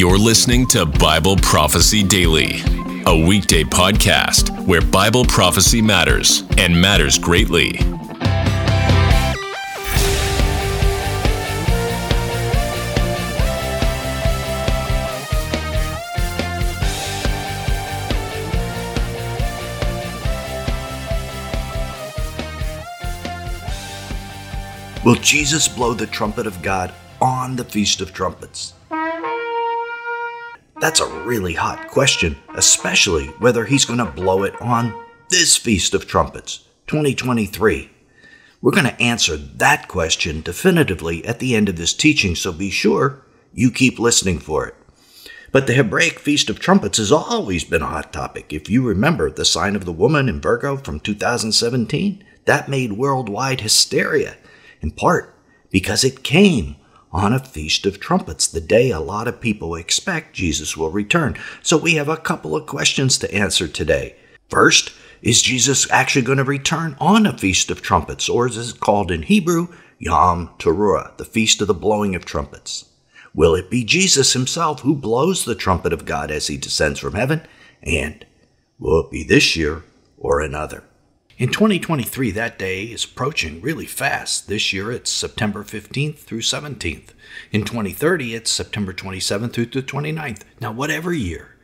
You're listening to Bible Prophecy Daily, a weekday podcast where Bible prophecy matters and matters greatly. Will Jesus blow the trumpet of God on the Feast of Trumpets? That's a really hot question, especially whether he's going to blow it on this Feast of Trumpets, 2023. We're going to answer that question definitively at the end of this teaching, so be sure you keep listening for it. But the Hebraic Feast of Trumpets has always been a hot topic. If you remember the sign of the woman in Virgo from 2017, that made worldwide hysteria, in part because it came on a Feast of Trumpets, the day a lot of people expect Jesus will return. So we have a couple of questions to answer today. First, is Jesus actually going to return on a Feast of Trumpets, or is it called in Hebrew Yom Teruah, the Feast of the Blowing of Trumpets? Will it be Jesus himself who blows the trumpet of God as he descends from heaven? And will it be this year or another? In 2023, that day is approaching really fast. This year, it's September 15th through 17th. In 2030, it's September 27th through the 29th. Now, whatever year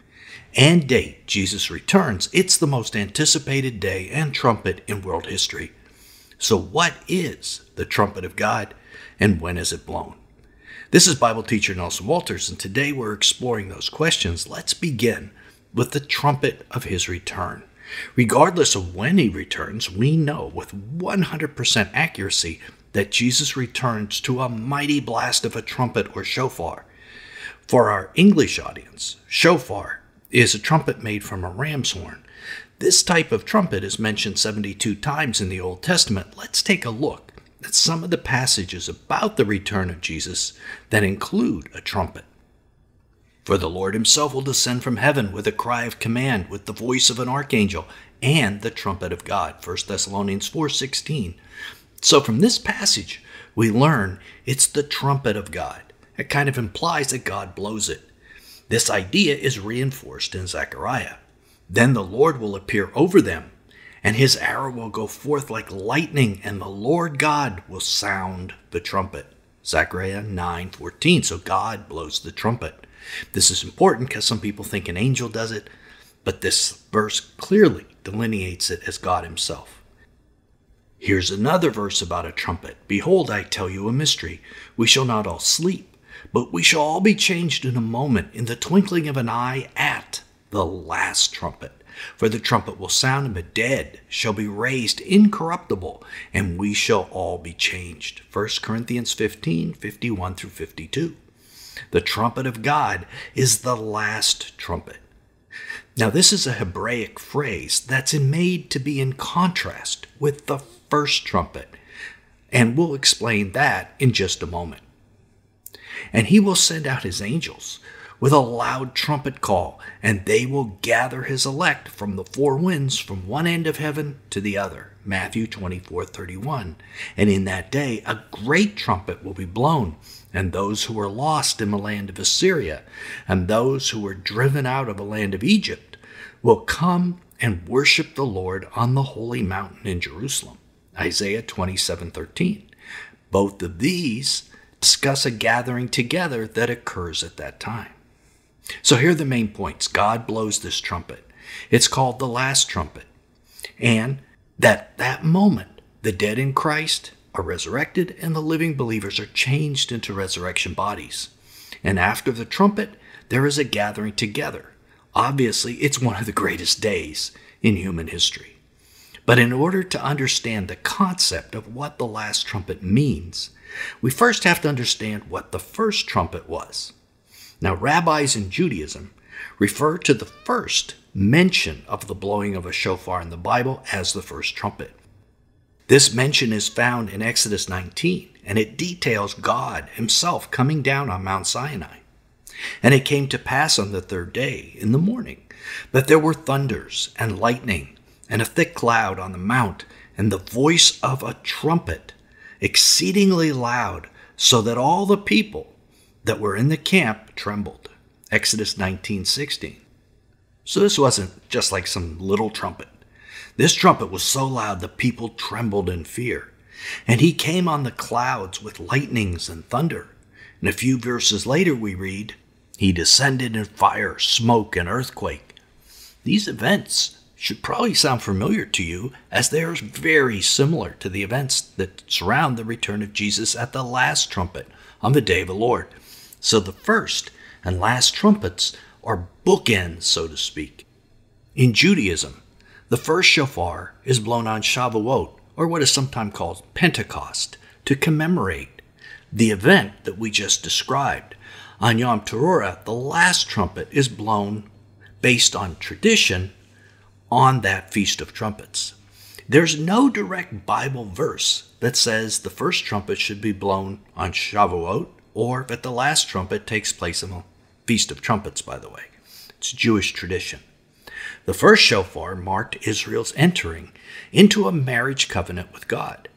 and date Jesus returns, it's the most anticipated day and trumpet in world history. So, what is the trumpet of God and when is it blown? This is Bible teacher Nelson Walters, and today we're exploring those questions. Let's begin with the trumpet of his return. Regardless of when he returns, we know with 100% accuracy that Jesus returns to a mighty blast of a trumpet or shofar. For our English audience, shofar is a trumpet made from a ram's horn. This type of trumpet is mentioned 72 times in the Old Testament. Let's take a look at some of the passages about the return of Jesus that include a trumpet. For the Lord himself will descend from heaven with a cry of command, with the voice of an archangel, and the trumpet of God. 1 Thessalonians 4:16. So from this passage, we learn it's the trumpet of God. It kind of implies that God blows it. This idea is reinforced in Zechariah. Then the Lord will appear over them, and his arrow will go forth like lightning, and the Lord God will sound the trumpet. Zechariah 9:14. So God blows the trumpet. This is important because some people think an angel does it, but this verse clearly delineates it as God Himself. Here's another verse about a trumpet Behold, I tell you a mystery. We shall not all sleep, but we shall all be changed in a moment, in the twinkling of an eye, at the last trumpet. For the trumpet will sound, and the dead shall be raised incorruptible, and we shall all be changed. 1 Corinthians 15 51 through 52. The trumpet of God is the last trumpet. Now, this is a Hebraic phrase that's made to be in contrast with the first trumpet, and we'll explain that in just a moment. And he will send out his angels with a loud trumpet call, and they will gather his elect from the four winds from one end of heaven to the other. Matthew 24 31. And in that day a great trumpet will be blown, and those who were lost in the land of Assyria, and those who were driven out of the land of Egypt, will come and worship the Lord on the holy mountain in Jerusalem. Isaiah 27 13. Both of these discuss a gathering together that occurs at that time. So here are the main points. God blows this trumpet. It's called the last trumpet. And that that moment, the dead in Christ are resurrected and the living believers are changed into resurrection bodies. And after the trumpet, there is a gathering together. Obviously, it's one of the greatest days in human history. But in order to understand the concept of what the last trumpet means, we first have to understand what the first trumpet was. Now, rabbis in Judaism refer to the first mention of the blowing of a shofar in the Bible as the first trumpet. This mention is found in Exodus 19, and it details God Himself coming down on Mount Sinai. And it came to pass on the third day, in the morning, that there were thunders and lightning, and a thick cloud on the mount, and the voice of a trumpet, exceedingly loud, so that all the people that were in the camp trembled. Exodus 19:16. So this wasn't just like some little trumpet. This trumpet was so loud the people trembled in fear. And he came on the clouds with lightnings and thunder. And a few verses later we read, He descended in fire, smoke, and earthquake. These events should probably sound familiar to you, as they are very similar to the events that surround the return of Jesus at the last trumpet on the day of the Lord. So the first and last trumpets are bookends, so to speak. In Judaism, the first shofar is blown on Shavuot, or what is sometimes called Pentecost, to commemorate the event that we just described. On Yom Teruah, the last trumpet is blown based on tradition on that Feast of Trumpets. There's no direct Bible verse that says the first trumpet should be blown on Shavuot or that the last trumpet takes place on the Feast of Trumpets, by the way. It's Jewish tradition. The first shofar marked Israel's entering into a marriage covenant with God.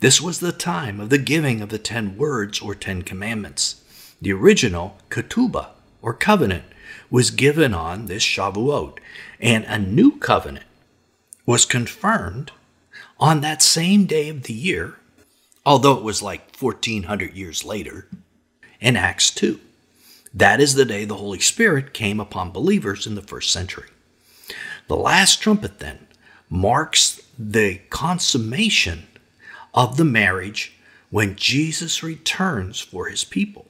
This was the time of the giving of the ten words or ten commandments. The original ketubah or covenant was given on this Shavuot, and a new covenant was confirmed on that same day of the year, although it was like 1400 years later, in Acts 2. That is the day the Holy Spirit came upon believers in the first century. The last trumpet, then, marks the consummation of the marriage when Jesus returns for his people.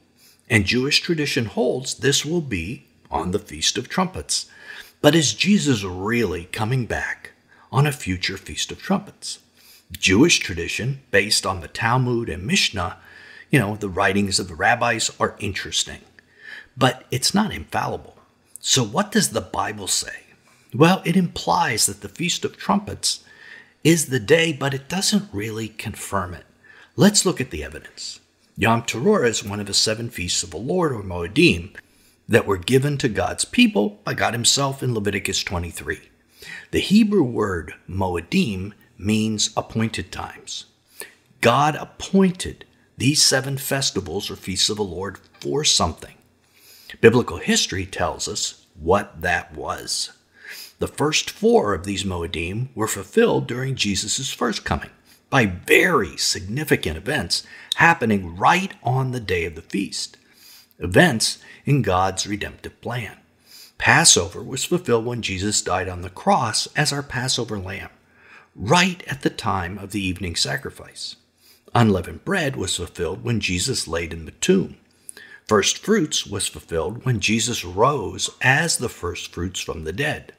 And Jewish tradition holds this will be on the Feast of Trumpets. But is Jesus really coming back on a future Feast of Trumpets? Jewish tradition, based on the Talmud and Mishnah, you know, the writings of the rabbis are interesting, but it's not infallible. So, what does the Bible say? Well, it implies that the Feast of Trumpets is the day, but it doesn't really confirm it. Let's look at the evidence. Yom Teruah is one of the seven feasts of the Lord, or Moedim, that were given to God's people by God Himself in Leviticus 23. The Hebrew word Moedim means appointed times. God appointed these seven festivals or feasts of the Lord for something. Biblical history tells us what that was. The first four of these Moedim were fulfilled during Jesus' first coming by very significant events happening right on the day of the feast. Events in God's redemptive plan. Passover was fulfilled when Jesus died on the cross as our Passover lamb, right at the time of the evening sacrifice. Unleavened bread was fulfilled when Jesus laid in the tomb. First fruits was fulfilled when Jesus rose as the first fruits from the dead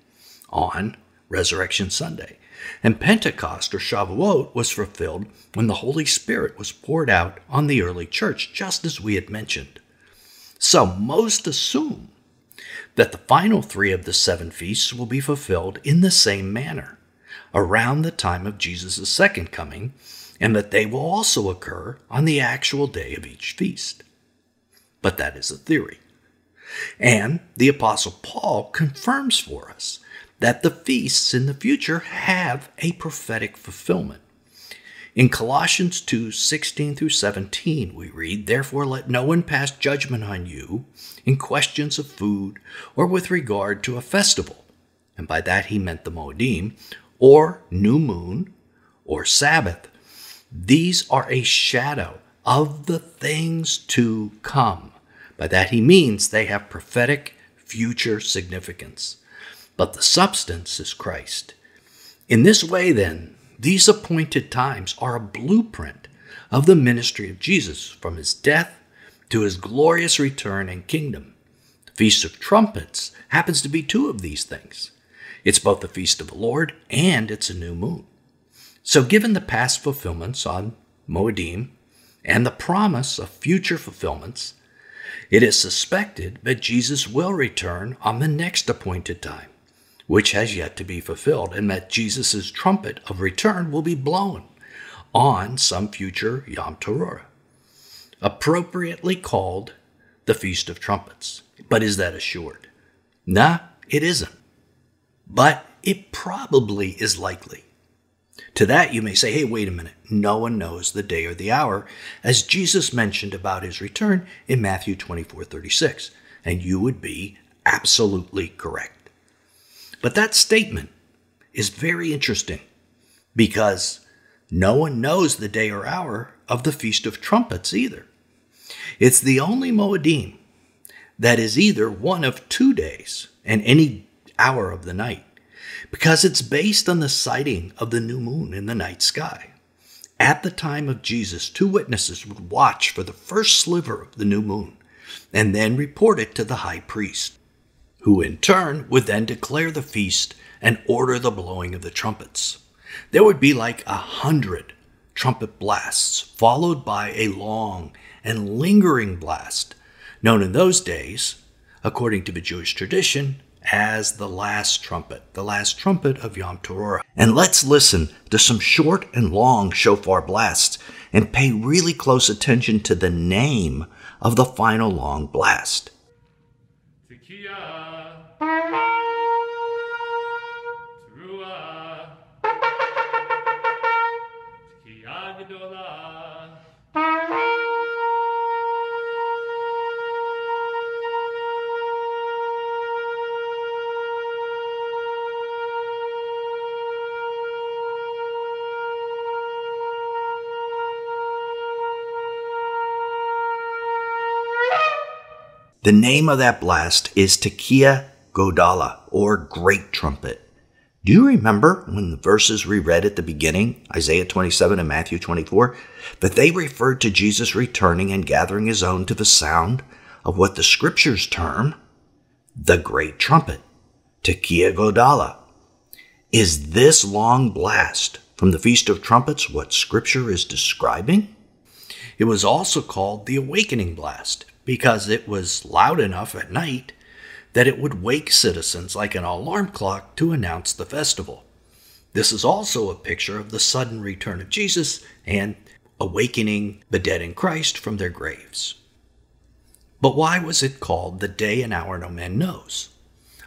on Resurrection Sunday. And Pentecost or Shavuot was fulfilled when the Holy Spirit was poured out on the early church, just as we had mentioned. So most assume that the final three of the seven feasts will be fulfilled in the same manner, around the time of Jesus' second coming, and that they will also occur on the actual day of each feast. But that is a theory. And the Apostle Paul confirms for us that the feasts in the future have a prophetic fulfillment. In Colossians 2 16 through 17, we read, Therefore let no one pass judgment on you in questions of food or with regard to a festival. And by that he meant the Moedim, or new moon, or Sabbath. These are a shadow of the things to come. By that he means they have prophetic future significance but the substance is Christ. In this way, then, these appointed times are a blueprint of the ministry of Jesus from his death to his glorious return and kingdom. The Feast of Trumpets happens to be two of these things. It's both the feast of the Lord and it's a new moon. So, given the past fulfillments on Moedim and the promise of future fulfillments, it is suspected that Jesus will return on the next appointed time which has yet to be fulfilled, and that Jesus' trumpet of return will be blown on some future Yom Teruah, appropriately called the Feast of Trumpets. But is that assured? Nah, it isn't. But it probably is likely. To that you may say, hey, wait a minute. No one knows the day or the hour, as Jesus mentioned about his return in Matthew 24 36. and you would be absolutely correct. But that statement is very interesting because no one knows the day or hour of the Feast of Trumpets either. It's the only Moedim that is either one of two days and any hour of the night, because it's based on the sighting of the new moon in the night sky. At the time of Jesus, two witnesses would watch for the first sliver of the new moon and then report it to the high priest, who in turn would then declare the feast and order the blowing of the trumpets. There would be like a hundred trumpet blasts, followed by a long and lingering blast, known in those days, according to the Jewish tradition, as the last trumpet, the last trumpet of Yom Teruah. And let's listen to some short and long shofar blasts and pay really close attention to the name of the final long blast. The name of that blast is Tekiah Gedolah, or Great Trumpet. Do you remember when the verses we read at the beginning, Isaiah 27 and Matthew 24, that they referred to Jesus returning and gathering his own to the sound of what the scriptures term the Great Trumpet, Tekiah Gedolah? Is this long blast from the Feast of Trumpets what scripture is describing? It was also called the Awakening Blast because it was loud enough at night that it would wake citizens like an alarm clock to announce the festival. This is also a picture of the sudden return of Jesus and awakening the dead in Christ from their graves. But why was it called the day and hour no man knows?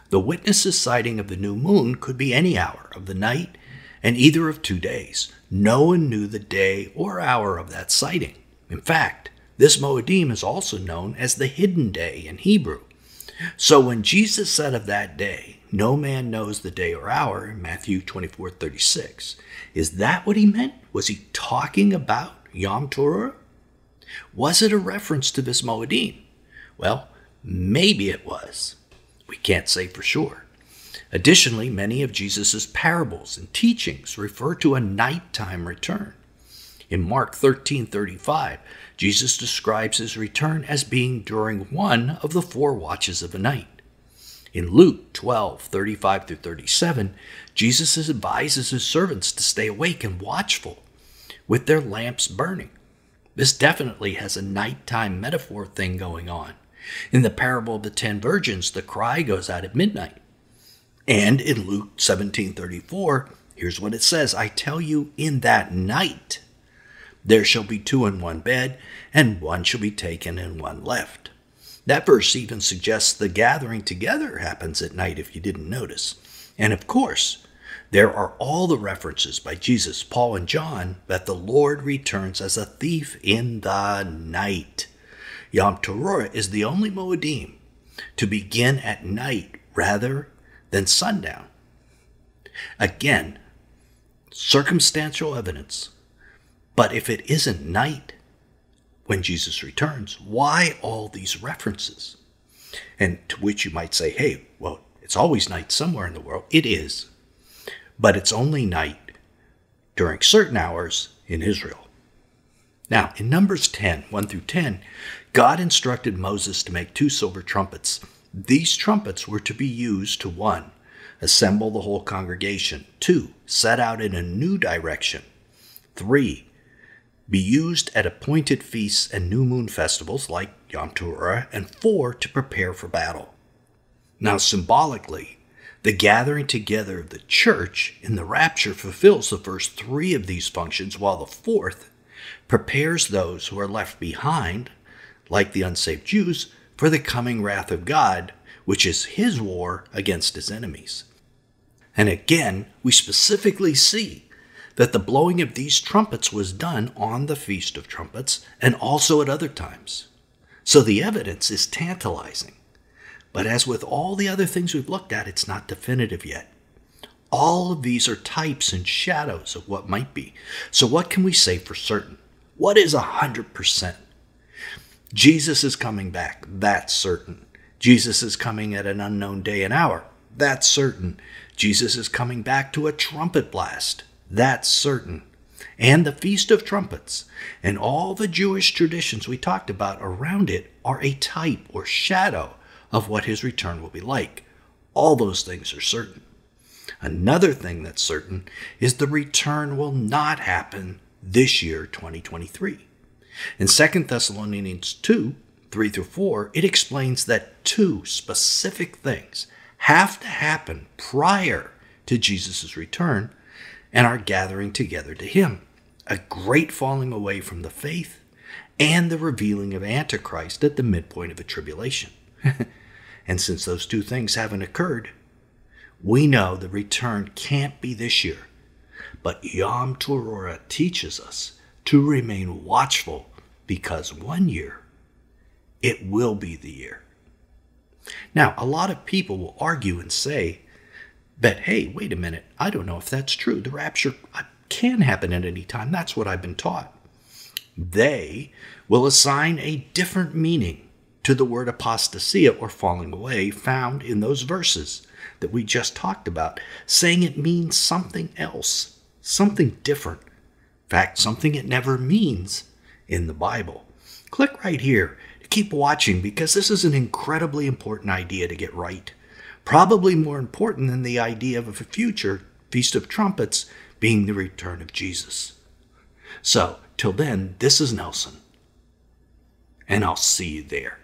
The witness's sighting of the new moon could be any hour of the night and either of two days. No one knew the day or hour of that sighting. In fact, this Moedim is also known as the hidden day in Hebrew. So when Jesus said of that day, no man knows the day or hour, Matthew 24 36, is that what he meant? Was he talking about Yom Teruah? Was it a reference to this Moedim? Well, maybe it was. We can't say for sure. Additionally, many of Jesus' parables and teachings refer to a nighttime return. In Mark 13:35, Jesus describes his return as being during one of the four watches of the night. In Luke 12:35 through 37, Jesus advises his servants to stay awake and watchful with their lamps burning. This definitely has a nighttime metaphor thing going on. In the parable of the 10 virgins, the cry goes out at midnight. And in Luke 17:34, here's what it says, I tell you in that night there shall be two in one bed, and one shall be taken and one left. That verse even suggests the gathering together happens at night if you didn't notice. And of course, there are all the references by Jesus, Paul, and John that the Lord returns as a thief in the night. Yom Teruah is the only Moedim to begin at night rather than sundown. Again, circumstantial evidence but if it isn't night when Jesus returns, why all these references? And to which you might say, hey, well, it's always night somewhere in the world. It is. But it's only night during certain hours in Israel. Now, in Numbers 10, 1 through 10, God instructed Moses to make two silver trumpets. These trumpets were to be used to one, assemble the whole congregation, two, set out in a new direction, three, be used at appointed feasts and new moon festivals like Yom Teruah, and four to prepare for battle. Now, symbolically, the gathering together of the church in the rapture fulfills the first three of these functions, while the fourth prepares those who are left behind, like the unsaved Jews, for the coming wrath of God, which is his war against his enemies. And again, we specifically see that the blowing of these trumpets was done on the Feast of Trumpets and also at other times. So the evidence is tantalizing. But as with all the other things we've looked at, it's not definitive yet. All of these are types and shadows of what might be. So, what can we say for certain? What is 100%? Jesus is coming back. That's certain. Jesus is coming at an unknown day and hour. That's certain. Jesus is coming back to a trumpet blast. That's certain. And the Feast of Trumpets and all the Jewish traditions we talked about around it are a type or shadow of what his return will be like. All those things are certain. Another thing that's certain is the return will not happen this year, 2023. In 2 Thessalonians 2 3 through 4, it explains that two specific things have to happen prior to Jesus' return and our gathering together to Him a great falling away from the faith and the revealing of Antichrist at the midpoint of a tribulation. and since those two things haven't occurred, we know the return can't be this year. But Yom Teruah teaches us to remain watchful because one year it will be the year. Now, a lot of people will argue and say that, hey, wait a minute, I don't know if that's true. The rapture uh, can happen at any time. That's what I've been taught. They will assign a different meaning to the word apostasia or falling away found in those verses that we just talked about, saying it means something else, something different. In fact, something it never means in the Bible. Click right here to keep watching because this is an incredibly important idea to get right. Probably more important than the idea of a future Feast of Trumpets being the return of Jesus. So, till then, this is Nelson, and I'll see you there.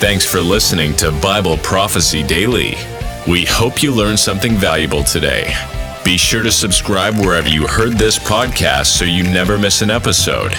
Thanks for listening to Bible Prophecy Daily. We hope you learned something valuable today. Be sure to subscribe wherever you heard this podcast so you never miss an episode.